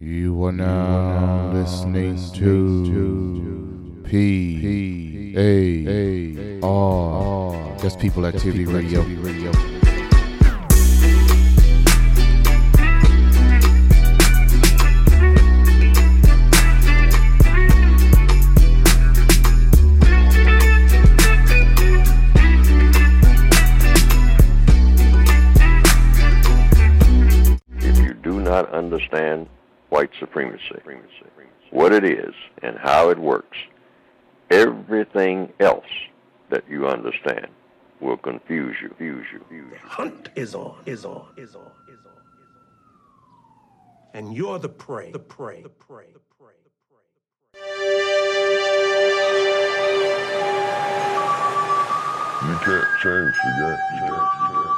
You are now listening to P A R. That's People Activity Radio. if you do not understand white supremacy, what it is and how it works, everything else that you understand will confuse you. Confuse you. Confuse you. hunt is on, is on, is on, is on, is on. And you're the prey, the prey, the prey, the prey, the prey. You can't change the game.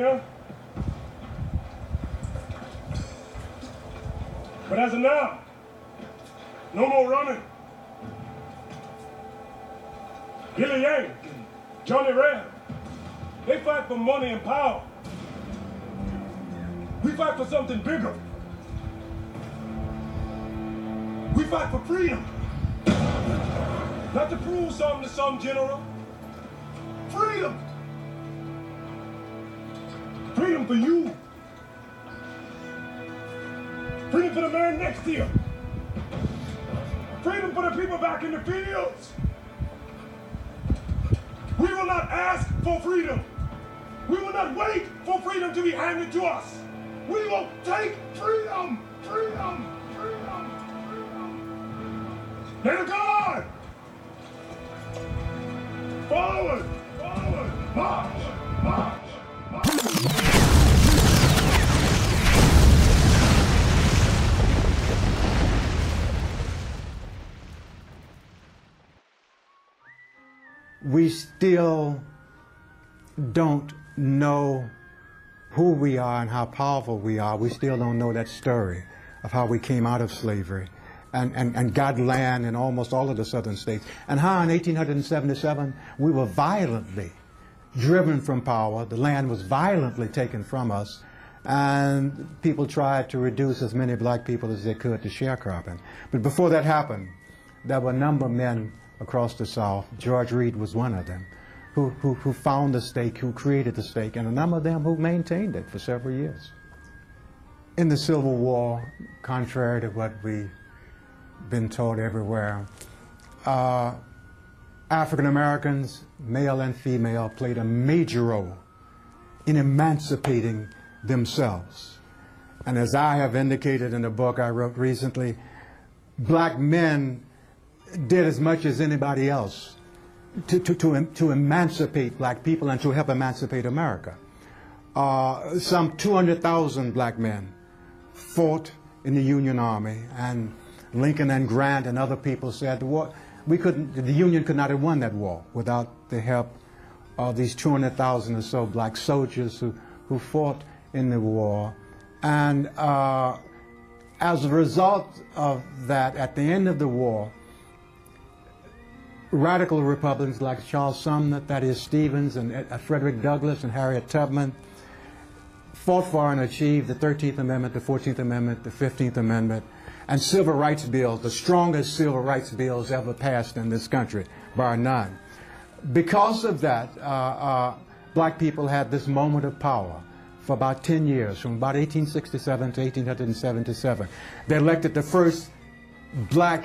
us ran still don't know who we are and how powerful we are. We still don't know that story of how we came out of slavery and, and, and got land in almost all of the southern states. And how in 1877 we were violently driven from power. The land was violently taken from us. And people tried to reduce as many black people as they could to sharecropping. But before that happened, there were a number of men across the South. George Reed was one of them, who, who, who found the stake, who created the stake, and a number of them who maintained it for several years. In the Civil War, contrary to what we've been told everywhere, uh, African Americans, male and female, played a major role in emancipating themselves. And as I have indicated in a book I wrote recently, black men did as much as anybody else to, to, to, to emancipate black people and to help emancipate America. Uh, some 200,000 black men fought in the Union Army, and Lincoln and Grant and other people said the war, we couldn't, the Union could not have won that war without the help of these 200,000 or so black soldiers who, who fought in the war. And uh, as a result of that, at the end of the war, radical Republicans like Charles Sumner, Thaddeus Stevens, and uh, Frederick Douglass and Harriet Tubman fought for and achieved the 13th Amendment, the 14th Amendment, the 15th Amendment, and civil rights bills, the strongest civil rights bills ever passed in this country, bar none. Because of that, uh, uh, black people had this moment of power for about 10 years, from about 1867 to 1877. They elected the first black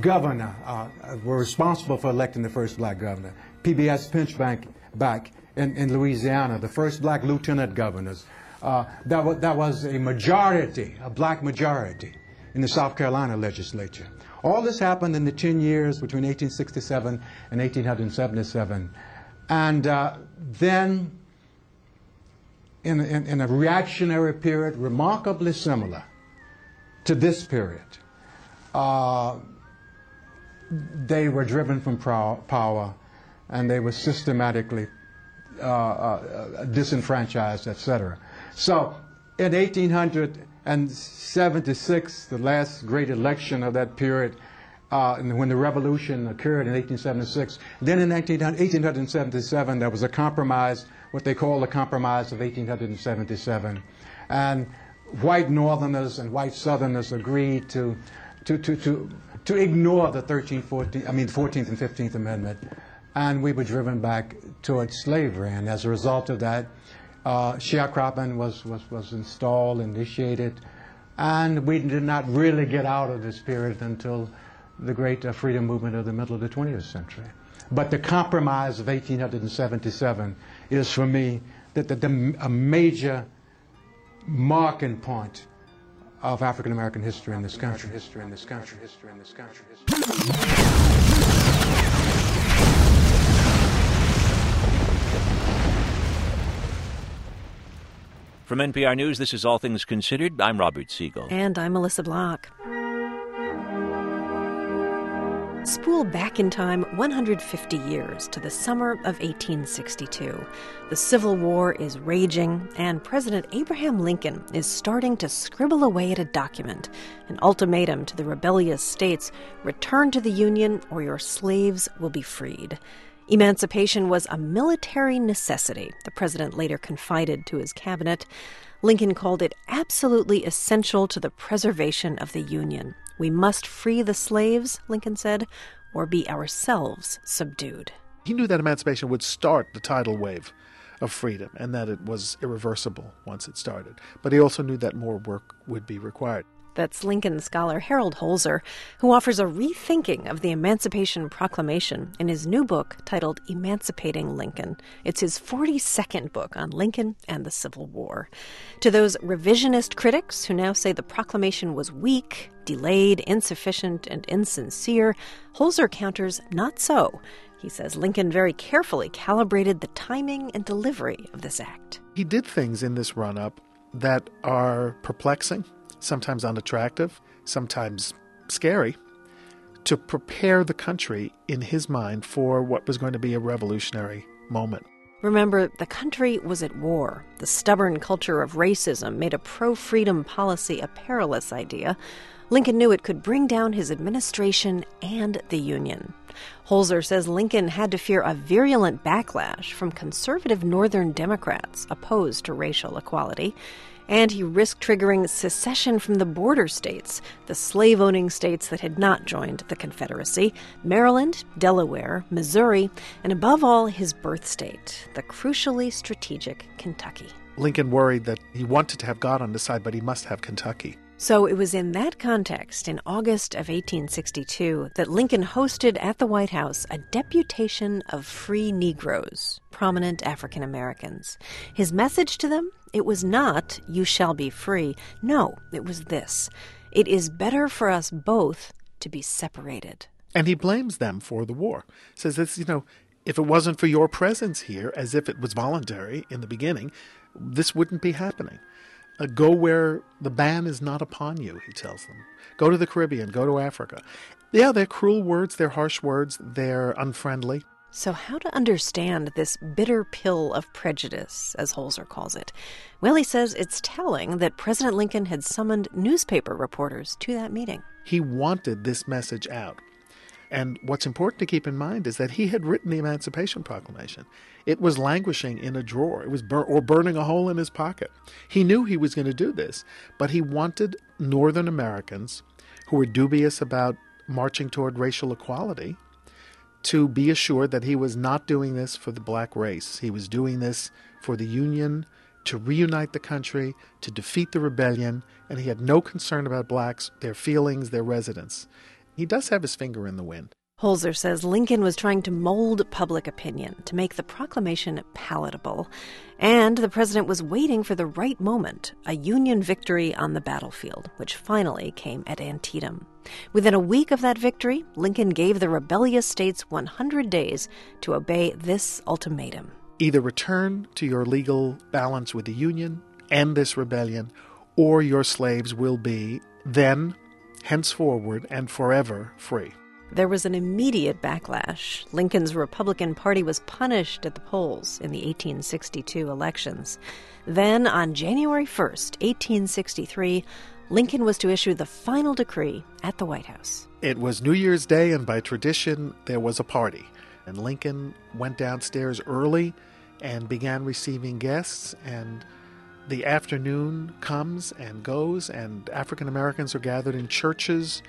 governor, uh, were responsible for electing the first black governor. PBS Pinchback back in, in Louisiana, the first black lieutenant governors. Uh, that, was, that was a majority, a black majority in the South Carolina legislature. All this happened in the 10 years between 1867 and 1877. And uh, then, in, in, in, a reactionary period remarkably similar to this period, uh, they were driven from power and they were systematically uh, uh, disenfranchised, etc. So in 1876, the last great election of that period, uh, when the revolution occurred in 1876, then in 19, 1877 there was a compromise, what they call the Compromise of 1877, and white Northerners and white Southerners agreed to to to to to ignore the 13th, 14th, I mean 14th and 15th Amendment and we were driven back towards slavery. And as a result of that, uh, sharecropping was, was, was installed, initiated, and we did not really get out of this period until the great uh, freedom movement of the middle of the 20th century. But the compromise of 1877 is for me that the, the, a major marking point of African American history in this country. History in this country. History in this country. From NPR News, this is All Things Considered. I'm Robert Siegel. And I'm Melissa Block. Spool back in time 150 years to the summer of 1862. The Civil War is raging, and President Abraham Lincoln is starting to scribble away at a document, an ultimatum to the rebellious states return to the Union or your slaves will be freed. Emancipation was a military necessity, the president later confided to his cabinet. Lincoln called it absolutely essential to the preservation of the Union. We must free the slaves, Lincoln said, or be ourselves subdued. He knew that emancipation would start the tidal wave of freedom and that it was irreversible once it started. But he also knew that more work would be required. That's Lincoln scholar Harold Holzer, who offers a rethinking of the Emancipation Proclamation in his new book titled Emancipating Lincoln. It's his 42nd book on Lincoln and the Civil War. To those revisionist critics who now say the proclamation was weak, delayed, insufficient, and insincere, Holzer counters not so. He says Lincoln very carefully calibrated the timing and delivery of this act. He did things in this run up that are perplexing sometimes unattractive, sometimes scary, to prepare the country in his mind for what was going to be a revolutionary moment. Remember, the country was at war. The stubborn culture of racism made a pro freedom policy a perilous idea. Lincoln knew it could bring down his administration and the Union. Holzer says Lincoln had to fear a virulent backlash from conservative Northern Democrats opposed to racial equality and he risked triggering secession from the border states, the slave owning states that had not joined the Confederacy Maryland, Delaware, Missouri, and above all, his birth state, the crucially strategic Kentucky. Lincoln worried that he wanted to have God on his side, but he must have Kentucky. So it was in that context, in August of 1862, that Lincoln hosted at the White House a deputation of free Negroes, prominent African Americans. His message to them? It was not, you shall be free. No, it was this it is better for us both to be separated. And he blames them for the war. Says this, you know, if it wasn't for your presence here, as if it was voluntary in the beginning, this wouldn't be happening. Uh, go where the ban is not upon you, he tells them. Go to the Caribbean, go to Africa. Yeah, they're cruel words, they're harsh words, they're unfriendly. So, how to understand this bitter pill of prejudice, as Holzer calls it? Well, he says it's telling that President Lincoln had summoned newspaper reporters to that meeting. He wanted this message out And what's important to keep in mind is that he had written the Emancipation Proclamation. It was languishing in a drawer, it was bur- or burning a hole in his pocket. He knew he was going to do this, but he wanted Northern Americans who were dubious about marching toward racial equality to be assured that he was not doing this for the black race. He was doing this for the Union to reunite the country, to defeat the rebellion, and he had no concern about blacks, their feelings, their residents. He does have his finger in the wind. Holzer says Lincoln was trying to mold public opinion to make the proclamation palatable, and the president was waiting for the right moment a Union victory on the battlefield, which finally came at Antietam. Within a week of that victory, Lincoln gave the rebellious states 100 days to obey this ultimatum either return to your legal balance with the Union, end this rebellion, or your slaves will be then, henceforward, and forever free. There was an immediate backlash. Lincoln's Republican Party was punished at the polls in the 1862 elections. Then, on January 1st, 1863, Lincoln was to issue the final decree at the White House. It was New Year's Day, and by tradition, there was a party. And Lincoln went downstairs early and began receiving guests. And the afternoon comes and goes, and African Americans are gathered in churches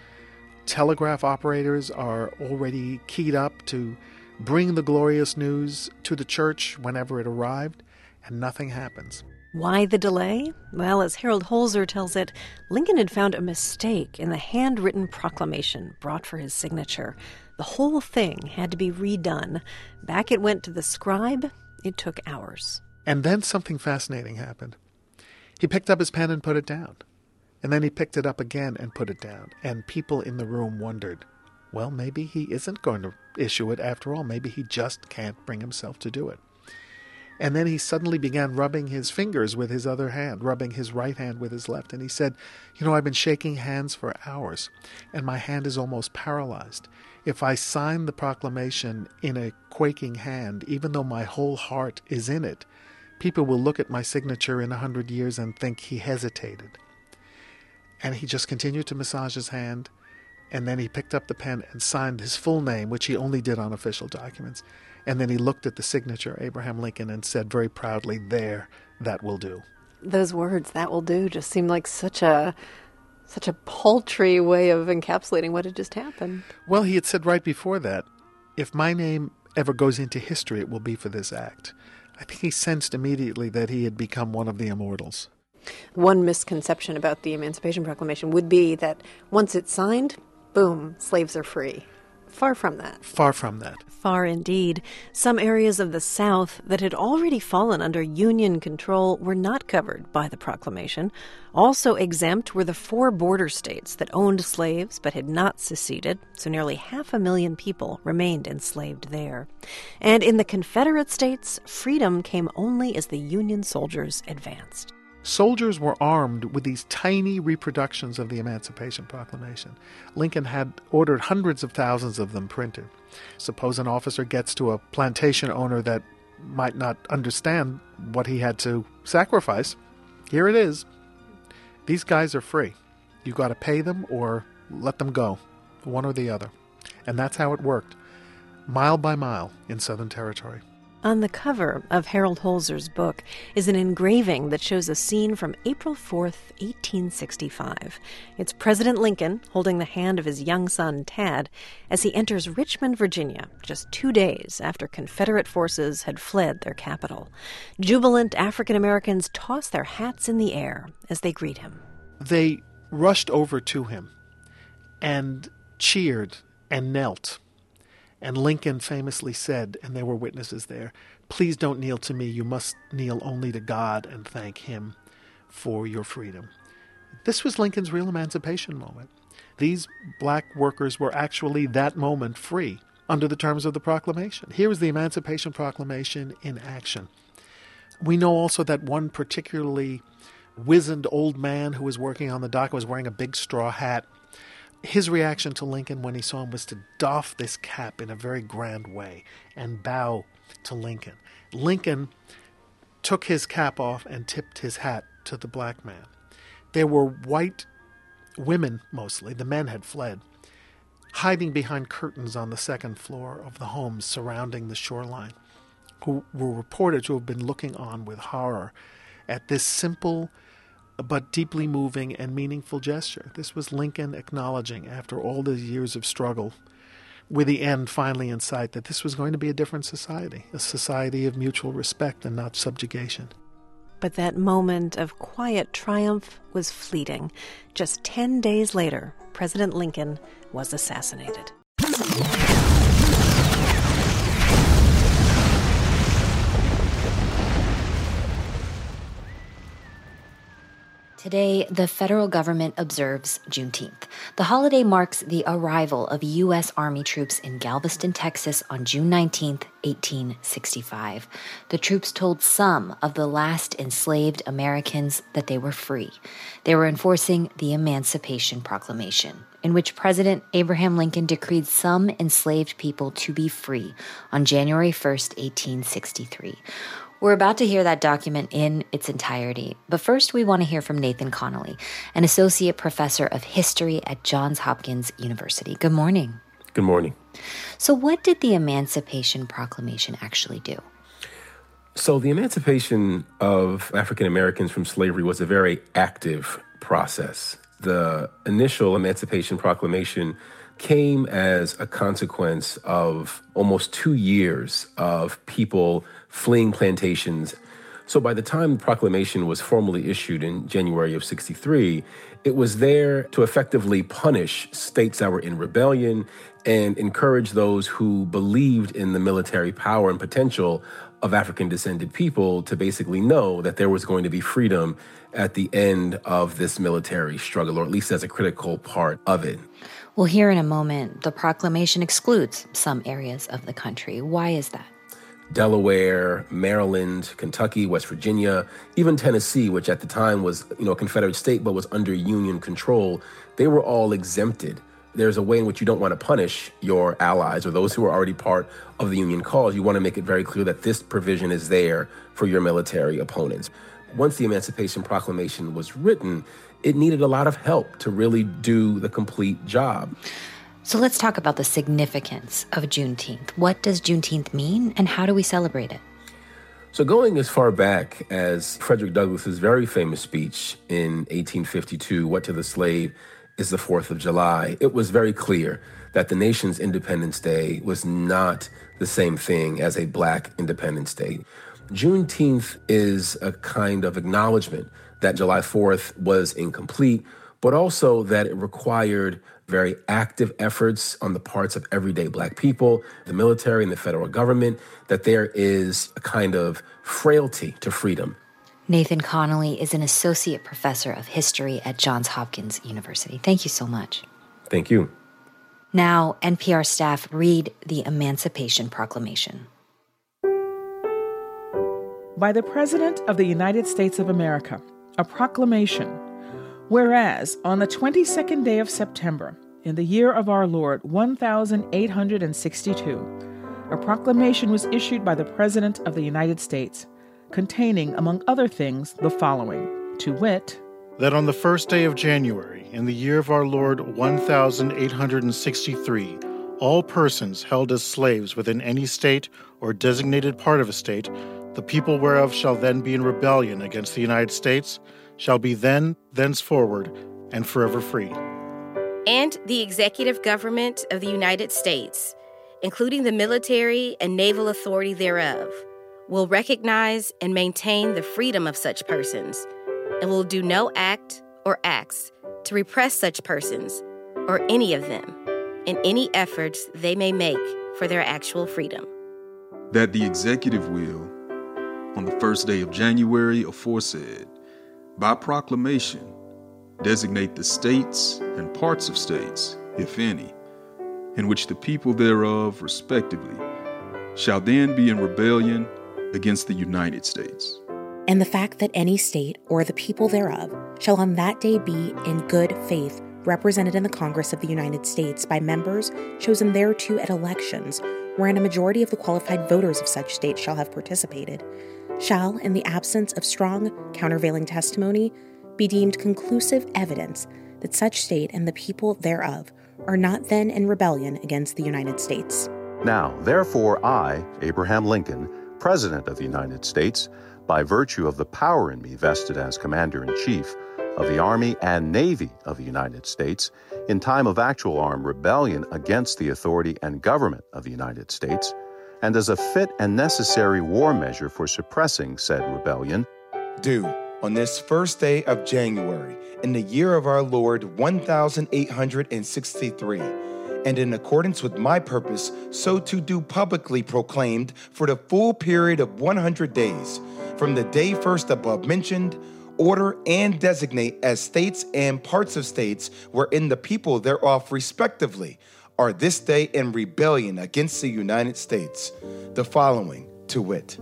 telegraph operators are already keyed up to bring the glorious news to the church whenever it arrived, and nothing happens. Why the delay? Well, as Harold Holzer tells it, Lincoln had found a mistake in the handwritten proclamation brought for his signature. The whole thing had to be redone. Back it went to the scribe. It took hours. And then something fascinating happened. He picked up his pen and put it down. And then he picked it up again and put it down. And people in the room wondered, well, maybe he isn't going to issue it after all. Maybe he just can't bring himself to do it. And then he suddenly began rubbing his fingers with his other hand, rubbing his right hand with his left. And he said, You know, I've been shaking hands for hours, and my hand is almost paralyzed. If I sign the proclamation in a quaking hand, even though my whole heart is in it, people will look at my signature in a hundred years and think he hesitated. And he just continued to massage his hand. And then he picked up the pen and signed his full name, which he only did on official documents. And then he looked at the signature, Abraham Lincoln, and said very proudly, There, that will do. Those words, that will do, just seem like such a such a paltry way of encapsulating what had just happened. Well, he had said right before that, if my name ever goes into history, it will be for this act. I think he sensed immediately that he had become one of the immortals. One misconception about the Emancipation Proclamation would be that once it's signed, boom, slaves are free. Far from that. Far from that. Far indeed. Some areas of the South that had already fallen under Union control were not covered by the proclamation. Also exempt were the four border states that owned slaves but had not seceded, so nearly half a million people remained enslaved there. And in the Confederate states, freedom came only as the Union soldiers advanced. Soldiers were armed with these tiny reproductions of the Emancipation Proclamation. Lincoln had ordered hundreds of thousands of them printed. Suppose an officer gets to a plantation owner that might not understand what he had to sacrifice. Here it is. These guys are free. You got to pay them or let them go, one or the other. And that's how it worked, mile by mile in Southern Territory. On the cover of Harold Holzer's book is an engraving that shows a scene from April 4th, 1865. It's President Lincoln holding the hand of his young son, Tad, as he enters Richmond, Virginia, just two days after Confederate forces had fled their capital. Jubilant African Americans toss their hats in the air as they greet him. They rushed over to him and cheered and knelt. And Lincoln famously said, and there were witnesses there, Please don't kneel to me. You must kneel only to God and thank Him for your freedom. This was Lincoln's real emancipation moment. These black workers were actually that moment free under the terms of the proclamation. Here is the Emancipation Proclamation in action. We know also that one particularly wizened old man who was working on the dock was wearing a big straw hat his reaction to Lincoln when he saw him was to doff this cap in a very grand way and bow to Lincoln. Lincoln took his cap off and tipped his hat to the black man. There were white women mostly, the men had fled, hiding behind curtains on the second floor of the homes surrounding the shoreline, who were reported to have been looking on with horror at this simple but deeply moving and meaningful gesture. This was Lincoln acknowledging, after all these years of struggle, with the end finally in sight, that this was going to be a different society, a society of mutual respect and not subjugation. But that moment of quiet triumph was fleeting. Just 10 days later, President Lincoln was assassinated. Today, the federal government observes Juneteenth. The holiday marks the arrival of U.S. Army troops in Galveston, Texas on June 19, 1865. The troops told some of the last enslaved Americans that they were free. They were enforcing the Emancipation Proclamation, in which President Abraham Lincoln decreed some enslaved people to be free on January 1, 1863. We're about to hear that document in its entirety, but first we want to hear from Nathan Connolly, an associate professor of history at Johns Hopkins University. Good morning. Good morning. So, what did the Emancipation Proclamation actually do? So, the emancipation of African Americans from slavery was a very active process. The initial Emancipation Proclamation came as a consequence of almost two years of people fleeing plantations. So by the time the proclamation was formally issued in January of 63, it was there to effectively punish states that were in rebellion and encourage those who believed in the military power and potential of African descended people to basically know that there was going to be freedom at the end of this military struggle, or at least as a critical part of it. We'll hear in a moment the proclamation excludes some areas of the country. Why is that? Delaware, Maryland, Kentucky, West Virginia, even Tennessee, which at the time was, you know, a Confederate state but was under Union control, they were all exempted. There's a way in which you don't want to punish your allies or those who are already part of the Union cause. You want to make it very clear that this provision is there for your military opponents. Once the Emancipation Proclamation was written, it needed a lot of help to really do the complete job. So let's talk about the significance of Juneteenth. What does Juneteenth mean, and how do we celebrate it? So, going as far back as Frederick Douglass's very famous speech in 1852, What to the Slave is the Fourth of July, it was very clear that the nation's Independence Day was not the same thing as a Black Independence Day. Juneteenth is a kind of acknowledgement that July 4th was incomplete, but also that it required very active efforts on the parts of everyday black people, the military, and the federal government, that there is a kind of frailty to freedom. Nathan Connolly is an associate professor of history at Johns Hopkins University. Thank you so much. Thank you. Now, NPR staff read the Emancipation Proclamation. By the President of the United States of America, a proclamation. Whereas on the 22nd day of September, in the year of our Lord 1862, a proclamation was issued by the President of the United States, containing, among other things, the following. To wit, that on the first day of January, in the year of our Lord 1863, all persons held as slaves within any state or designated part of a state, the people whereof shall then be in rebellion against the United States, shall be then, thenceforward, and forever free. And the executive government of the United States, including the military and naval authority thereof, will recognize and maintain the freedom of such persons, and will do no act or acts to repress such persons or any of them in any efforts they may make for their actual freedom. That the executive will, on the first day of January aforesaid, by proclamation, designate the states and parts of states, if any, in which the people thereof, respectively, shall then be in rebellion against the United States. And the fact that any state or the people thereof shall on that day be in good faith represented in the Congress of the United States by members chosen thereto at elections, wherein a majority of the qualified voters of such state shall have participated, shall, in the absence of strong countervailing testimony, be deemed conclusive evidence that such state and the people thereof are not then in rebellion against the United States. Now, therefore, I, Abraham Lincoln, President of the United States, by virtue of the power in me vested as Commander in Chief of the Army and Navy of the United States, in time of actual armed rebellion against the authority and government of the United States, and as a fit and necessary war measure for suppressing said rebellion, do on this first day of January, in the year of our Lord 1863, and in accordance with my purpose, so to do publicly proclaimed for the full period of 100 days, from the day first above mentioned, order and designate as states and parts of states wherein the people thereof respectively are this day in rebellion against the United States. The following, to wit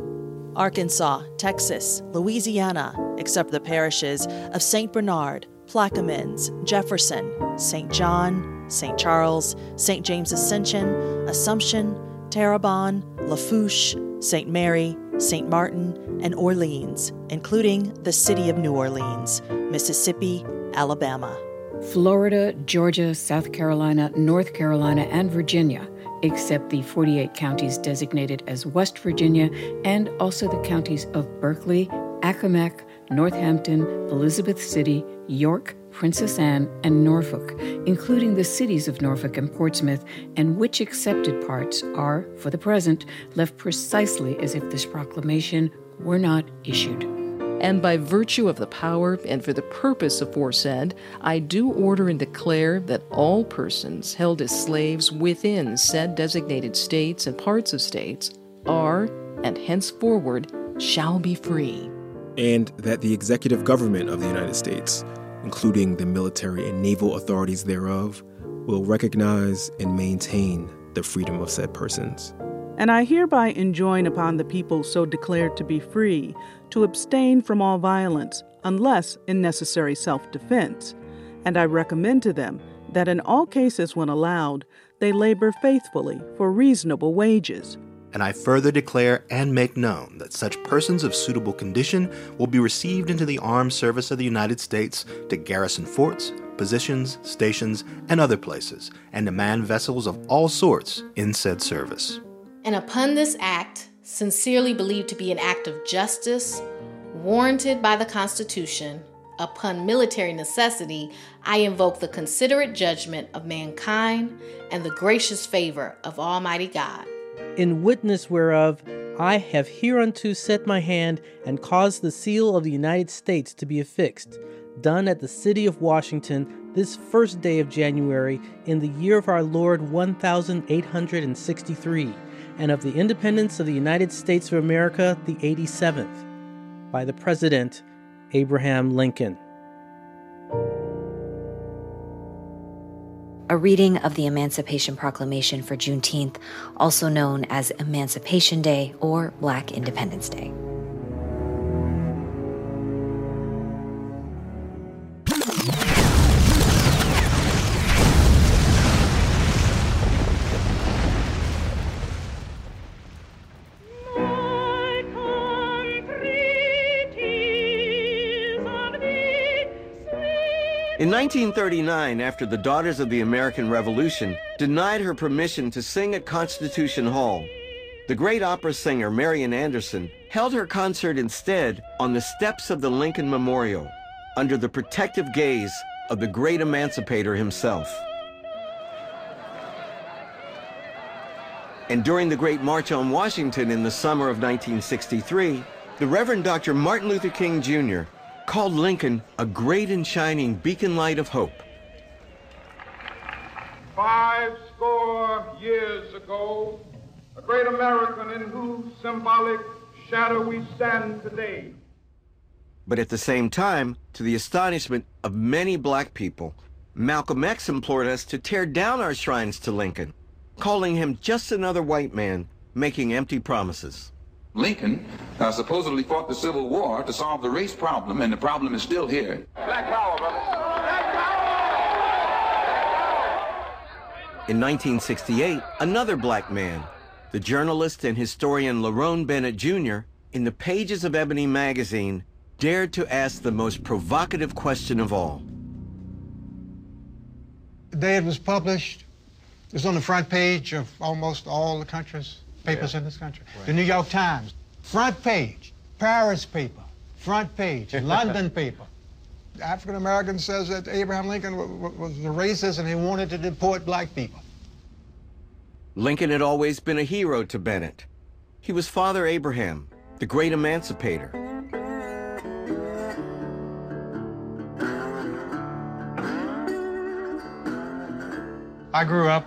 Arkansas, Texas, Louisiana, except the parishes of St. Bernard, Plaquemines, Jefferson, St. John, St. Charles, St. James Ascension, Assumption, Terrebonne, Lafourche, St. Mary, St. Martin, and Orleans, including the city of New Orleans, Mississippi, Alabama. Florida, Georgia, South Carolina, North Carolina, and Virginia, except the 48 counties designated as West Virginia, and also the counties of Berkeley, Accomack, Northampton, Elizabeth City, York, Princess Anne, and Norfolk, including the cities of Norfolk and Portsmouth, and which accepted parts are, for the present, left precisely as if this proclamation were not issued. And by virtue of the power and for the purpose aforesaid, I do order and declare that all persons held as slaves within said designated states and parts of states are, and henceforward, shall be free. And that the executive government of the United States, including the military and naval authorities thereof, will recognize and maintain the freedom of said persons. And I hereby enjoin upon the people so declared to be free to abstain from all violence, unless in necessary self defense. And I recommend to them that in all cases, when allowed, they labor faithfully for reasonable wages. And I further declare and make known that such persons of suitable condition will be received into the armed service of the United States to garrison forts, positions, stations, and other places, and to man vessels of all sorts in said service. And upon this act, sincerely believed to be an act of justice, warranted by the Constitution, upon military necessity, I invoke the considerate judgment of mankind and the gracious favor of Almighty God. In witness whereof, I have hereunto set my hand and caused the seal of the United States to be affixed, done at the city of Washington this first day of January in the year of our Lord 1863 and of the independence of the United States of America the 87th, by the President Abraham Lincoln. A reading of the Emancipation Proclamation for Juneteenth, also known as Emancipation Day or Black Independence Day. In 1939, after the Daughters of the American Revolution denied her permission to sing at Constitution Hall, the great opera singer Marian Anderson held her concert instead on the steps of the Lincoln Memorial under the protective gaze of the great emancipator himself. And during the Great March on Washington in the summer of 1963, the Reverend Dr. Martin Luther King Jr called Lincoln a great and shining beacon light of hope. Five score years ago, a great American in whose symbolic shadow we stand today. But at the same time, to the astonishment of many black people, Malcolm X implored us to tear down our shrines to Lincoln, calling him just another white man making empty promises. Lincoln uh, supposedly fought the Civil War to solve the race problem, and the problem is still here. Black power, brother. In 1968, another black man, the journalist and historian Lerone Bennett Jr., in the pages of Ebony magazine, dared to ask the most provocative question of all. The day it was published, it was on the front page of almost all the countries, papers yeah. in this country. Right. The New York Times, front page. Paris paper, front page. London paper. African American says that Abraham Lincoln was a racist and he wanted to deport black people. Lincoln had always been a hero to Bennett. He was Father Abraham, the great emancipator. I grew up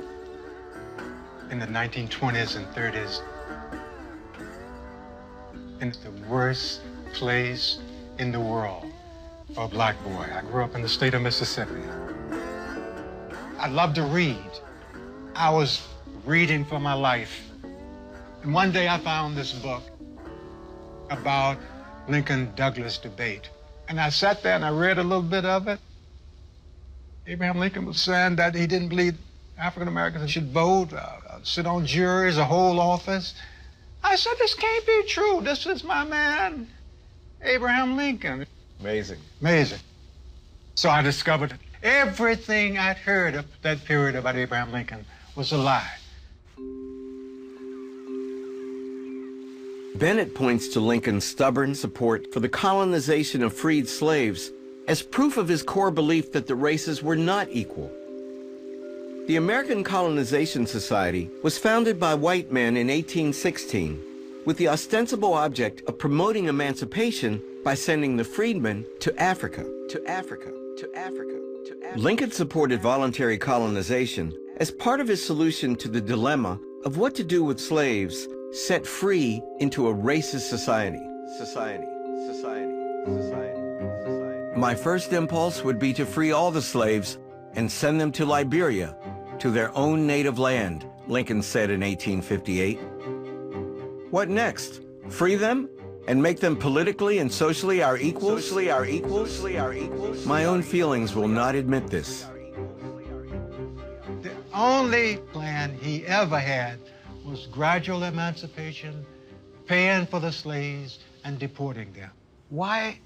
in the 1920s and 30s in the worst place in the world for a black boy. I grew up in the state of Mississippi. I loved to read. I was reading for my life. And one day I found this book about Lincoln Douglas debate. And I sat there and I read a little bit of it. Abraham Lincoln was saying that he didn't believe African Americans should vote, uh, sit on juries, or hold office. I said, this can't be true. This is my man, Abraham Lincoln. Amazing. Amazing. So I discovered everything I'd heard of that period about Abraham Lincoln was a lie. Bennett points to Lincoln's stubborn support for the colonization of freed slaves as proof of his core belief that the races were not equal. The American Colonization Society was founded by white men in 1816 with the ostensible object of promoting emancipation by sending the freedmen to Africa, to Africa, to Africa, to Africa. Lincoln supported voluntary colonization as part of his solution to the dilemma of what to do with slaves set free into a racist society. Society, society, society, society. My first impulse would be to free all the slaves and send them to Liberia, to their own native land, Lincoln said in 1858. What next? Free them? And make them politically and socially our equals? Socially our equals? Socially our equals? My own feelings will not admit this. The only plan he ever had was gradual emancipation, paying for the slaves, and deporting them. Why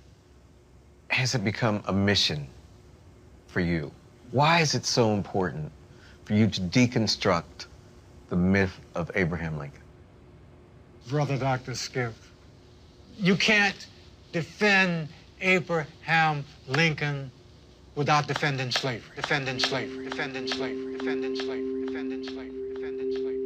has it become a mission for you? Why is it so important for you to deconstruct the myth of Abraham Lincoln? Brother Dr. Skip, you can't defend Abraham Lincoln without defending slavery, defending slavery, defending slavery, defending slavery, defending slavery, defending slavery,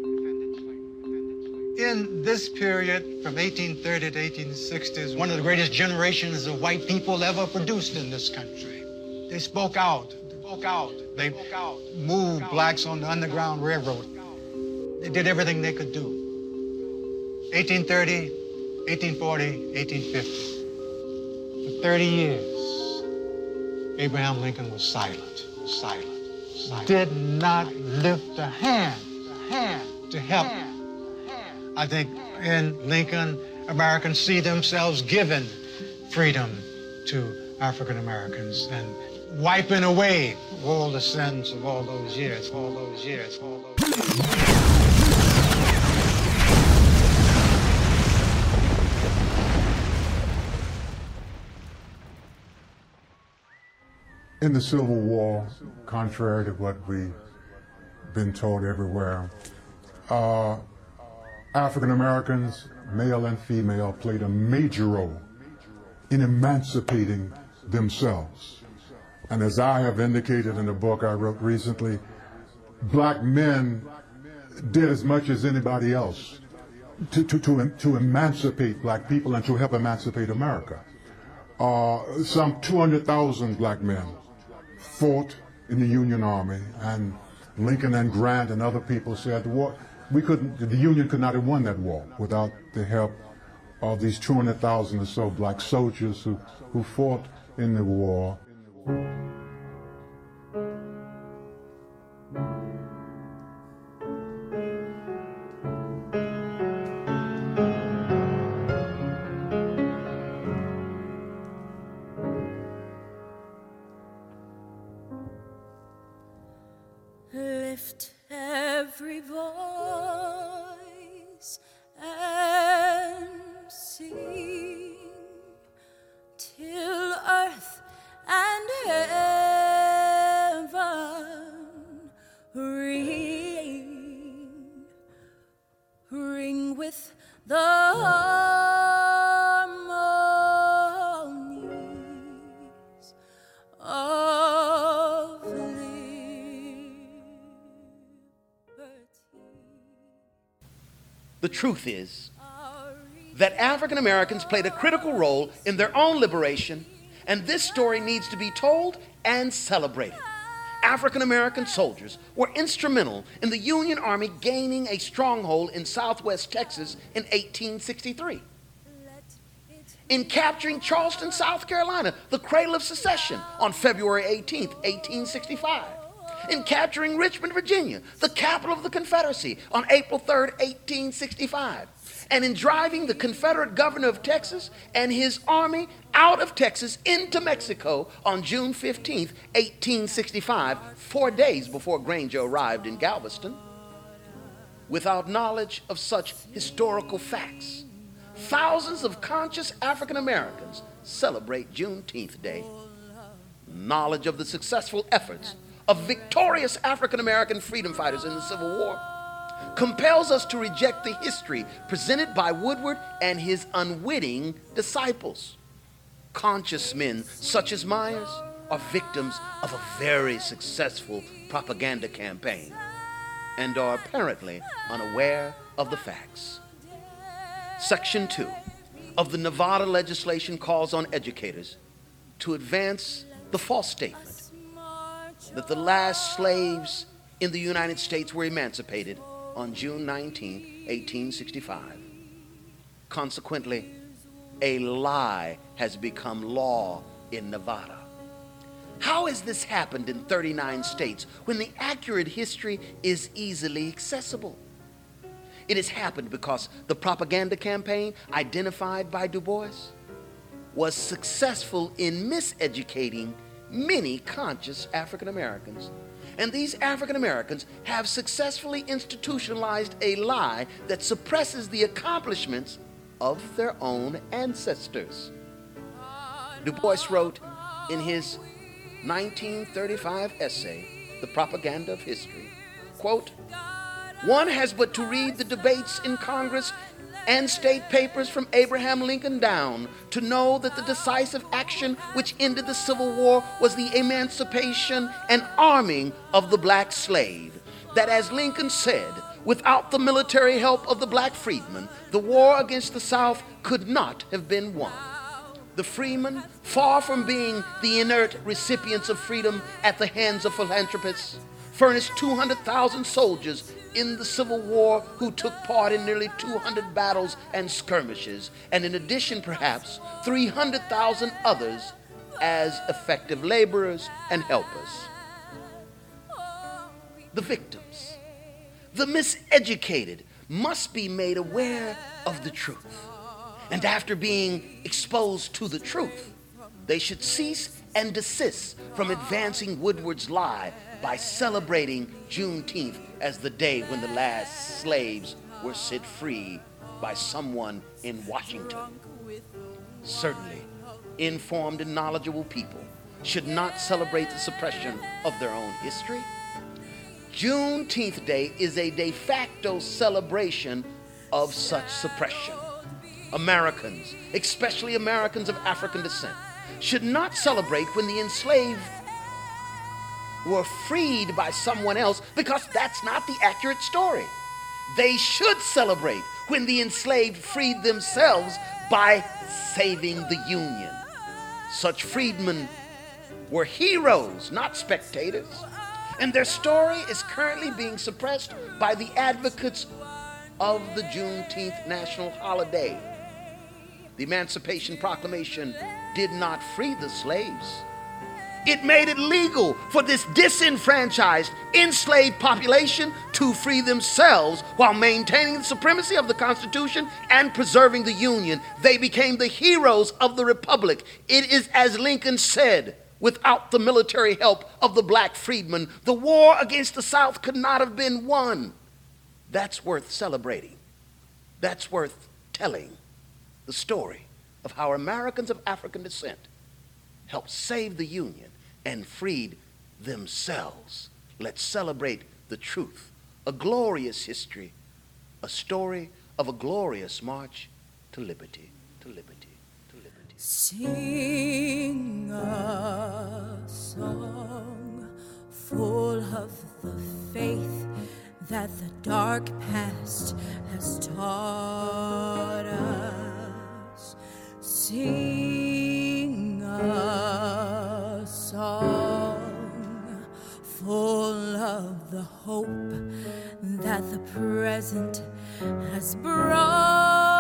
defending slavery. In this period, from 1830 to 1860s, one of the greatest generations of white people ever produced in this country. They spoke out spoke out. They moved blacks on the Underground Railroad. They did everything they could do. 1830, 1840, 1850. For 30 years, Abraham Lincoln was silent, silent, silent. Did not lift a hand, a hand to help. I think in Lincoln, Americans see themselves given freedom to African Americans and wiping away all the sins of all those years, all those years, all those years. In the Civil War, contrary to what we've been told everywhere, uh, African Americans, male and female, played a major role in emancipating themselves. And as I have indicated in a book I wrote recently, black men did as much as anybody else to, to, to, to emancipate black people and to help emancipate America. Uh, some 200,000 black men fought in the Union Army, and Lincoln and Grant and other people said the war, we couldn't, the Union could not have won that war without the help of these 200,000 or so black soldiers who, who fought in the war. The truth is that African Americans played a critical role in their own liberation, and this story needs to be told and celebrated. African American soldiers were instrumental in the Union Army gaining a stronghold in southwest Texas in 1863. In capturing Charleston, South Carolina, the cradle of secession, on February 18, 1865. In capturing Richmond, Virginia, the capital of the Confederacy, on April 3, 1865 and in driving the Confederate governor of Texas and his army out of Texas into Mexico on June 15, 1865, four days before Granger arrived in Galveston. Without knowledge of such historical facts, thousands of conscious African Americans celebrate Juneteenth Day. Knowledge of the successful efforts of victorious African American freedom fighters in the Civil War compels us to reject the history presented by Woodward and his unwitting disciples. Conscious men such as Myers are victims of a very successful propaganda campaign and are apparently unaware of the facts. Section 2 of the Nevada legislation calls on educators to advance the false statement that the last slaves in the United States were emancipated on June 19, 1865. Consequently, a lie has become law in Nevada. How has this happened in 39 states when the accurate history is easily accessible? It has happened because the propaganda campaign identified by Du Bois was successful in miseducating many conscious African Americans and these African Americans have successfully institutionalized a lie that suppresses the accomplishments of their own ancestors. Du Bois wrote in his 1935 essay, The Propaganda of History, quote, one has but to read the debates in Congress and state papers from Abraham Lincoln down to know that the decisive action which ended the Civil War was the emancipation and arming of the black slave. That, as Lincoln said, without the military help of the black freedmen, the war against the South could not have been won. The freemen, far from being the inert recipients of freedom at the hands of philanthropists, furnished 200,000 soldiers in the Civil War who took part in nearly 200 battles and skirmishes, and in addition, perhaps, 300,000 others as effective laborers and helpers. The victims, the miseducated, must be made aware of the truth. And after being exposed to the truth, they should cease and desist from advancing Woodward's lie by celebrating Juneteenth as the day when the last slaves were set free by someone in Washington. Certainly, informed and knowledgeable people should not celebrate the suppression of their own history. Juneteenth Day is a de facto celebration of such suppression. Americans, especially Americans of African descent, should not celebrate when the enslaved were freed by someone else because that's not the accurate story. They should celebrate when the enslaved freed themselves by saving the Union. Such freedmen were heroes, not spectators. And their story is currently being suppressed by the advocates of the Juneteenth national holiday. The Emancipation Proclamation did not free the slaves it made it legal for this disenfranchised, enslaved population to free themselves while maintaining the supremacy of the Constitution and preserving the Union. They became the heroes of the Republic. It is as Lincoln said without the military help of the black freedmen, the war against the South could not have been won. That's worth celebrating. That's worth telling the story of how Americans of African descent helped save the Union and freed themselves. Let's celebrate the truth, a glorious history, a story of a glorious march to liberty, to liberty, to liberty. Sing a song full of the faith that the dark past has taught us. Sing a song full of the hope that the present has brought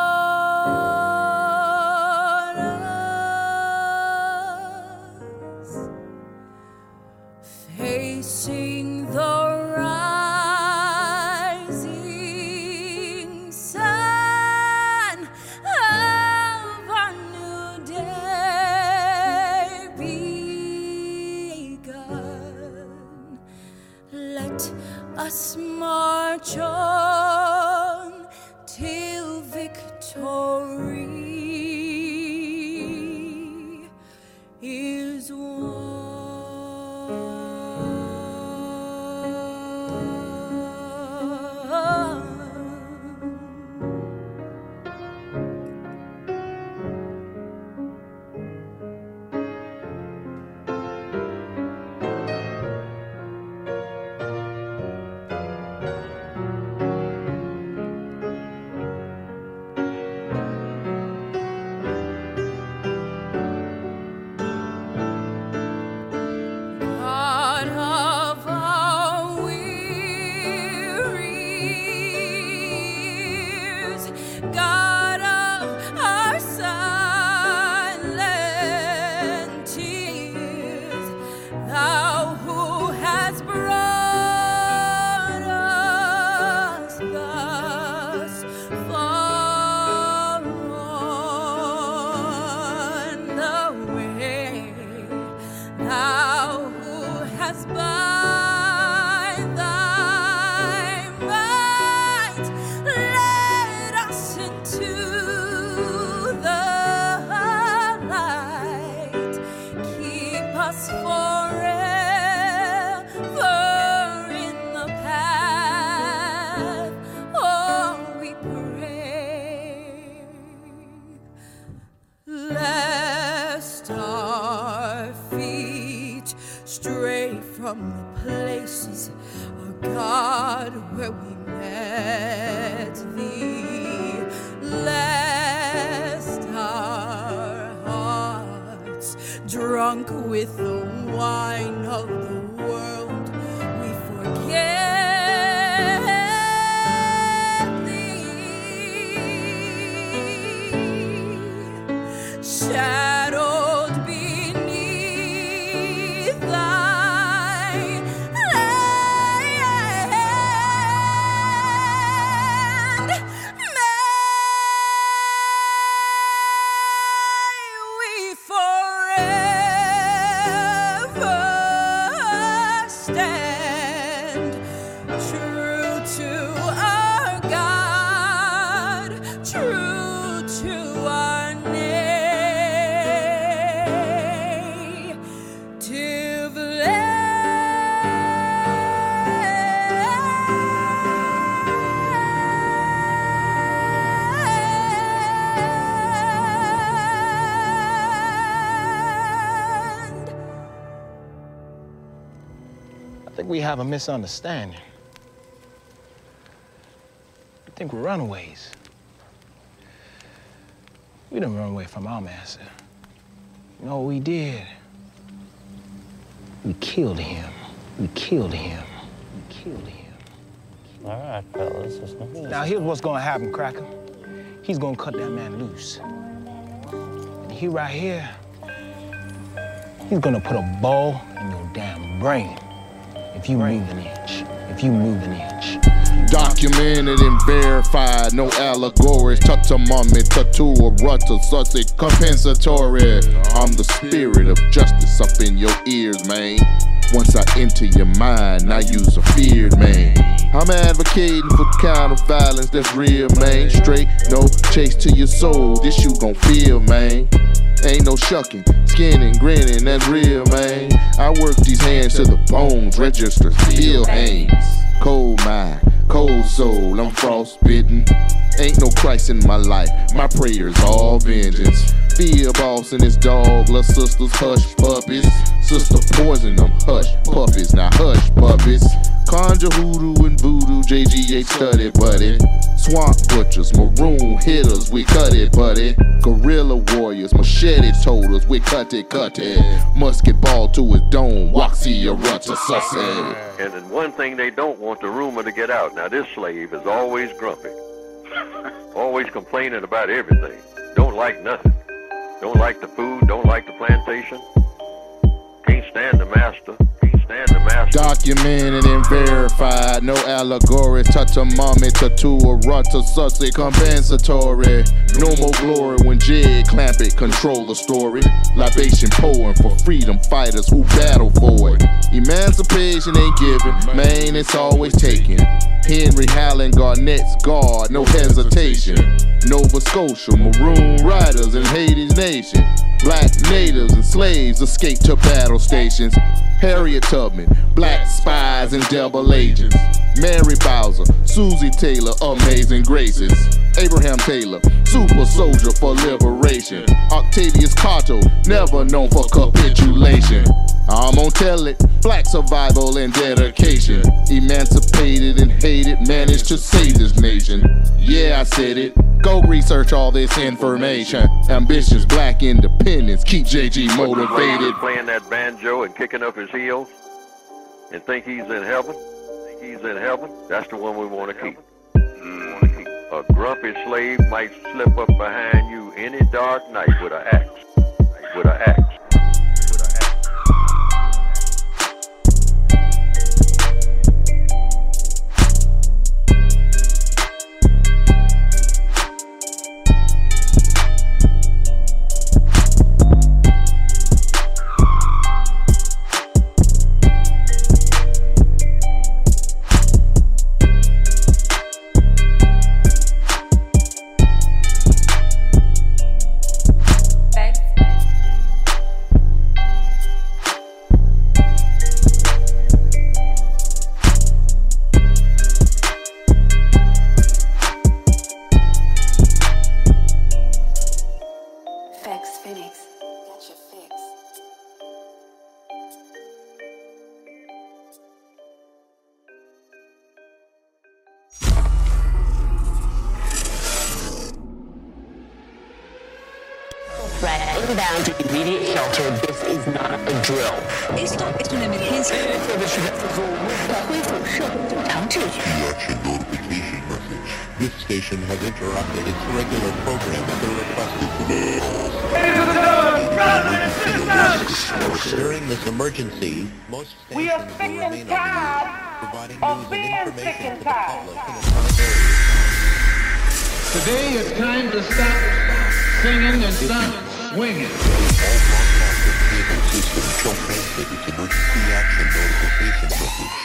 misunderstanding. I think we're runaways. We didn't run away from our master. No, we did. We killed him. We killed him. We killed him. All right, fellas, it's Now, here's what's gonna happen, Cracker. He's gonna cut that man loose. And he right here, he's gonna put a ball in your damn brain if you move an inch. If you move an inch. Documented and verified, no allegories. Tutamami, tattoo, a rutta, sussex, compensatory. I'm the spirit of justice up in your ears, man. Once I enter your mind, I use a feared man. I'm advocating for counter violence that's real, man. Straight, no chase to your soul. This you gon' feel, man. Ain't no shucking, skinning, grinning, that's real, man. I work these hands to the bones, register, feel hands. Cold mind, cold soul, I'm frostbitten. Ain't no Christ in my life, my prayers all vengeance. Fear boss and his dog, little sisters, hush puppies. Sister poison them, hush puppies, now hush puppies. Conjure, hoodoo, and voodoo, JGH study, buddy. Swamp butchers, maroon hitters, we cut it, buddy. Guerrilla warriors, machete toters, we cut it, cut it. Musket ball to his dome, waxy a rutta sussy. And then one thing they don't want the rumor to get out. Now this slave is always grumpy. always complaining about everything. Don't like nothing. Don't like the food, don't like the plantation. Can't stand the master. Documented and verified, no allegories. Touch a mommy, tattoo, a rutta, sussy, compensatory. No more glory when Jed clamp it, control the story. Libation pouring for freedom fighters who battle for it. Emancipation ain't given, man, it's always taken. Henry Hallen, Garnett's guard, no hesitation. Nova Scotia, Maroon Riders in Haiti's nation. Black natives and slaves escape to battle stations. Harriet Tubman, black spies and double agents. Mary Bowser, Susie Taylor, amazing graces. Abraham Taylor, super soldier for liberation. Octavius Catto, never known for capitulation. I'm gonna tell it, black survival and dedication. Emancipated and hated, managed to save this nation. Yeah, I said it. Go research all this information. Ambitious black independence, keep JG motivated. Playing that banjo and kicking up his heels and think he's in heaven. Think he's in heaven. That's the one we want to keep. Mm. A grumpy slave might slip up behind you any dark night with an axe. With an axe. Inbound to immediate shelter. This is not a drill. Esto es una emergencia. This station has interrupted its regular program at the request of During this emergency, most We are stations sick will and remain tired providing of news being and sick information and to the tired. public in a current area. Today it's time to stop singing and start swinging. System shall transmit its emergency action notification message.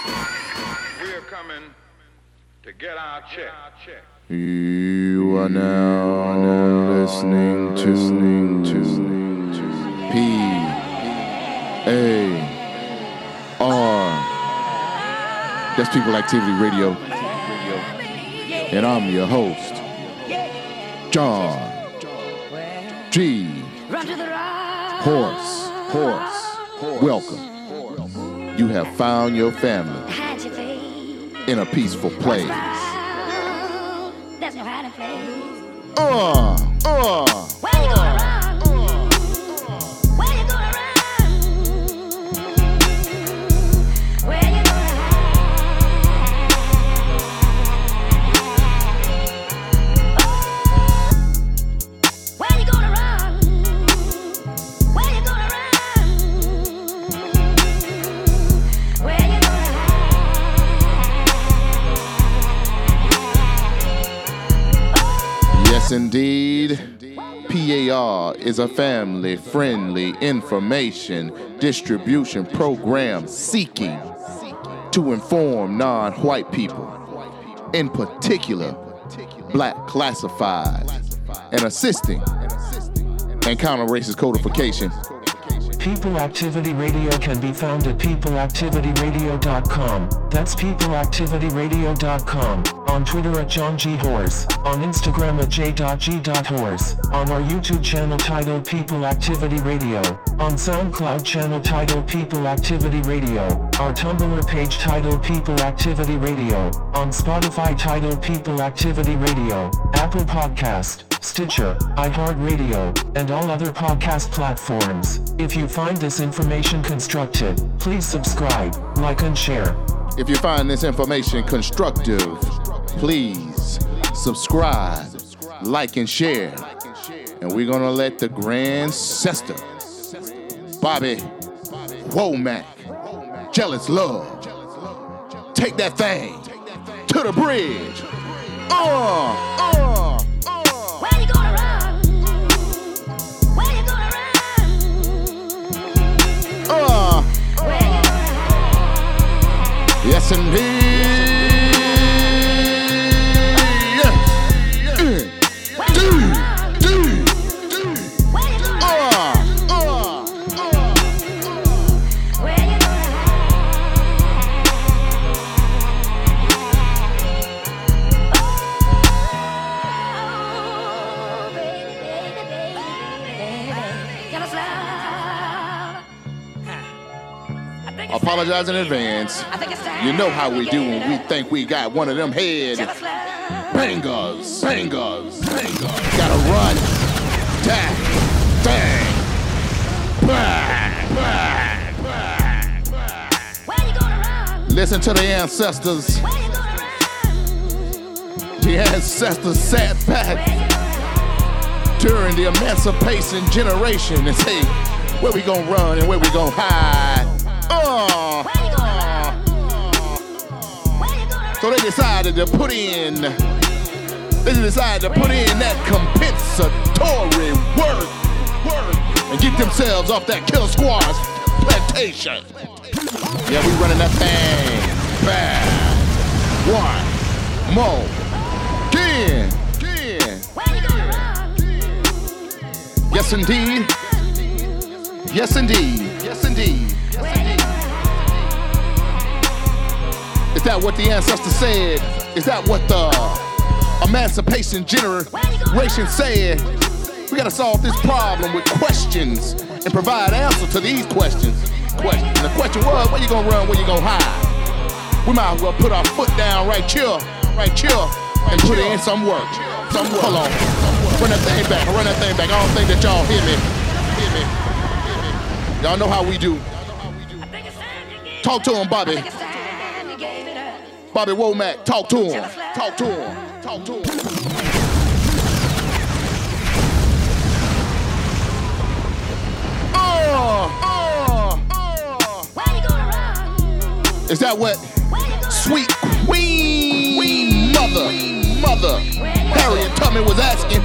We are coming to get our check. You are now listening to, P A R. That's People Activity Radio. And I'm your host, John G. Horse. Horse. Welcome. You have found your family in a peaceful place. That's no hiding place. Uh, uh. Indeed. PAR is a family friendly information distribution program seeking to inform non white people, in particular, black classifieds, and assisting and counter racist codification. People Activity Radio can be found at peopleactivityradio.com. That's peopleactivityradio.com. On Twitter at John G. Horse. On Instagram at j.g.horse. On our YouTube channel titled People Activity Radio. On SoundCloud channel titled People Activity Radio. Our Tumblr page titled People Activity Radio. On Spotify titled People Activity Radio. Apple Podcast. Stitcher, iHeartRadio, and all other podcast platforms. If you find this information constructive, please subscribe, like, and share. If you find this information constructive, please subscribe, like, and share. And we're gonna let the grand sister, Bobby Womack, Jealous Love, take that thing to the bridge. Uh, uh. Where you go around? Where you gonna run? Where you gonna. Yes, indeed. Apologize in advance. You know how we do when we think we got one of them head bangers, bangers, bangers. Gotta run, tag, bang, bang, bang, bang. Listen to the ancestors. The ancestors sat back during the emancipation generation and say, where we gonna run and where we gonna hide? Uh, so they decided to put in, they decided to put in that compensatory work, work, and get themselves off that killer squash plantation. Yeah, we running that thing back. One more. Again. Again. Yes, indeed. Yes, indeed. Yes, indeed. Is that what the ancestor said? Is that what the emancipation generation said? We gotta solve this problem with questions and provide answers to these questions. Question. The question was, where you gonna run? Where you gonna hide? We might as well put our foot down right here, right here, and put in some work. Some work. Hold on. Run that thing back. Run that thing back. I don't think that y'all hear me. Hear me. Y'all know how we do. Talk to him, Bobby. Bobby Womack, talk to him. Talk to him. Talk to him. Uh, uh. Is that what sweet queen mother, mother Harriet Tubman was asking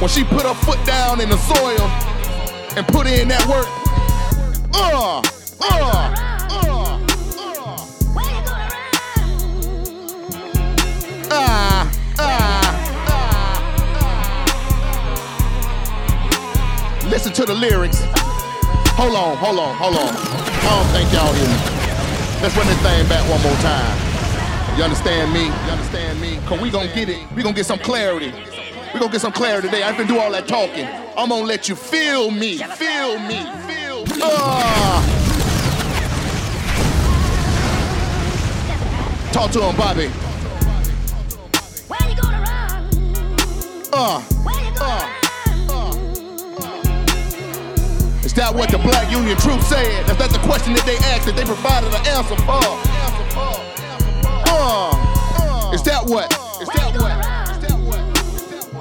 when she put her foot down in the soil and put in that work? Uh, uh, Listen to the lyrics. Hold on, hold on, hold on. I don't think y'all hear me. Let's run this thing back one more time. You understand me? You understand me? Cause we gonna get it. We gonna get some clarity. We gonna get some clarity today. I ain't been do all that talking. I'm gonna let you feel me. Feel me. Feel me. Ah. Talk to him, Bobby. Uh, uh, uh. Is that what the Black Union troops said? Is that the question that they asked that they provided an answer for? Uh, is that what? Is that what?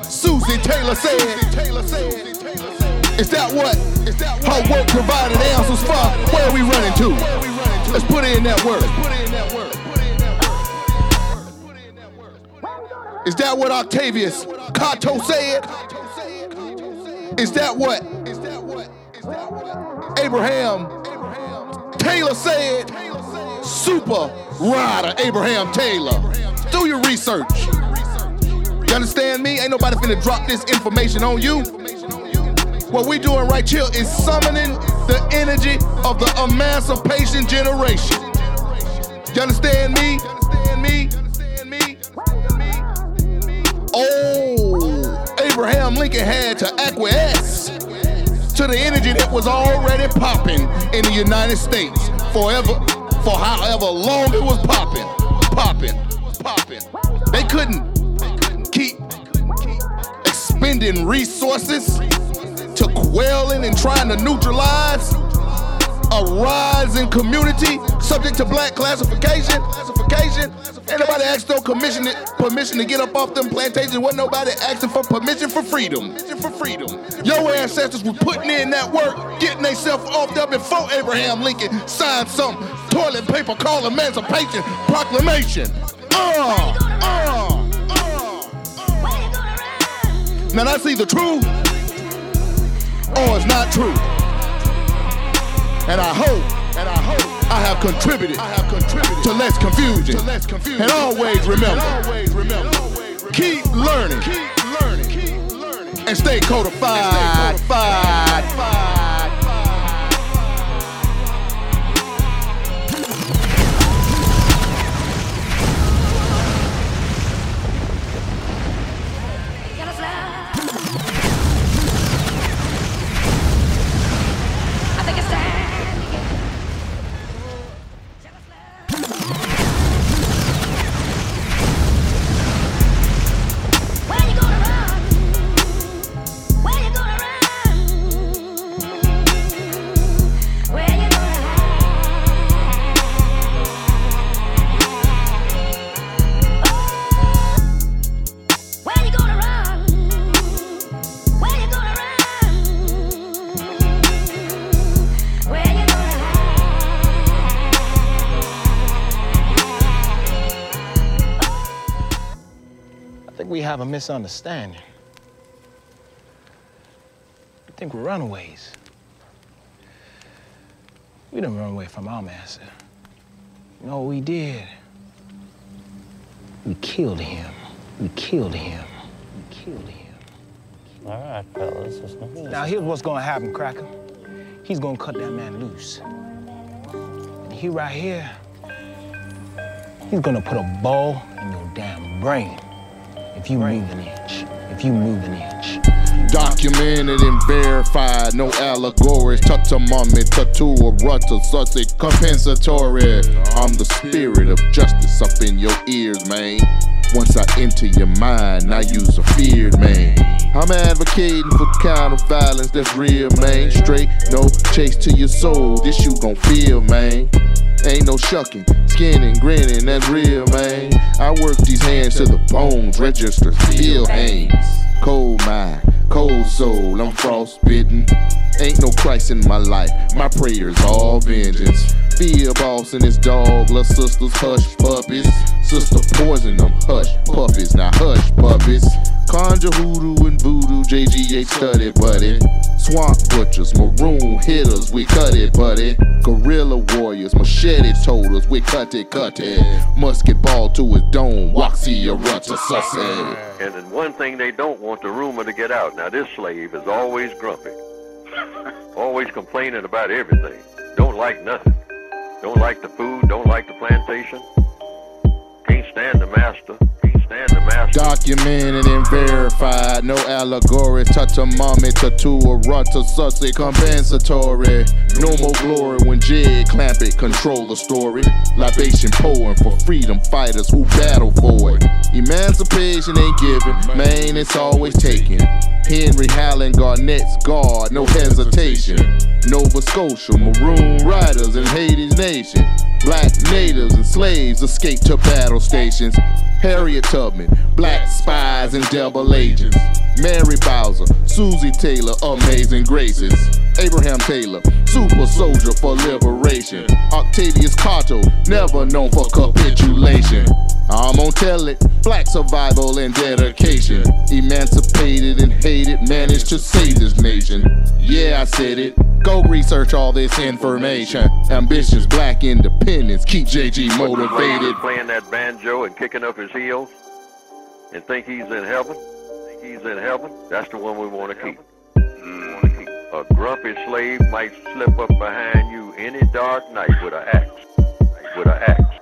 Susie Taylor said. Is that what? Her work provided answers for? Where are we running to? Let's put in that work. Is that what Octavius Catto said? Is that what Abraham Taylor said, Super Rider Abraham Taylor. Do your research. You understand me? Ain't nobody finna drop this information on you. What we doing right here is summoning the energy of the emancipation generation. You understand me? Oh, Abraham Lincoln had to acquiesce to the energy that was already popping in the United States forever, for however long it was popping, popping, popping. They couldn't keep expending resources to quelling and trying to neutralize a rising community subject to black classification. Classification. Ain't nobody asked no commission permission to get up off them plantations. Wasn't nobody asking for permission for freedom. For freedom. Your ancestors was putting in that work, getting themselves off there before Abraham Lincoln signed some toilet paper called Emancipation Proclamation. Uh, uh, uh. Now that's either true or it's not true. And I hope, and I hope I have contributed, I have contributed to less confusion. To less confusion. And always remember, always remember, keep learning, keep learning, keep learning, and stay codified. And stay codified. Have a misunderstanding. I think we're runaways. We didn't run away from our master. No, we did. We killed him. We killed him. We killed him. All right, fellas, it's Now, here's what's gonna happen, Cracker. He's gonna cut that man loose. And he right here, he's gonna put a ball in your damn brain if you move an inch. If you move an inch. Documented and verified, no allegories. Tutamami, tattoo, rutta, sussex, compensatory. I'm the spirit of justice up in your ears, man. Once I enter your mind, I use a feared man. I'm advocating for kind of violence that's real, man. Straight, no chase to your soul. This you gon' feel, man. Ain't no shucking, skinning, grinning, that's real, man. I work these hands to the bones, register, feel hands. Cold mind, cold soul, I'm frostbitten. Ain't no Christ in my life, my prayers all vengeance. Fear boss and his dog, little sisters, hush puppies. Sister poison them, hush puppies, now hush puppies. Conjure hoodoo and voodoo, JGH study, buddy. Swamp butchers, maroon hitters, we cut it, buddy. Guerrilla warriors, machete toters, we cut it, cut it. Musket ball to his dome, waxy a rutta sussy. And then one thing they don't want the rumor to get out. Now this slave is always grumpy. always complaining about everything. Don't like nothing. Don't like the food, don't like the plantation. Can't stand the master. Documented and verified, no allegory. allegories. Tutamami, tattoo, rutta, sussex, compensatory. No more glory when Jed clamp it, control the story. Libation pouring for freedom fighters who battle for it. Emancipation ain't given, man, it's always taken. Henry Hallen, Garnett's guard, no hesitation. Nova Scotia, Maroon Riders in Haiti's nation. Black natives and slaves escape to battle stations. Harriet Tubman, black spies and double agents. Mary Bowser, Susie Taylor, amazing graces. Abraham Taylor, super soldier for liberation. Octavius Catto, never known for capitulation. I'm gonna tell it, black survival and dedication. Emancipated and hated, managed to save this nation. Yeah, I said it. Go research all this information. Ambitious black independence, keep JG motivated. Playing that banjo and kicking up his heels and think he's in heaven. Think he's in heaven. That's the one we want to keep. Mm. A grumpy slave might slip up behind you any dark night with an axe. With an axe.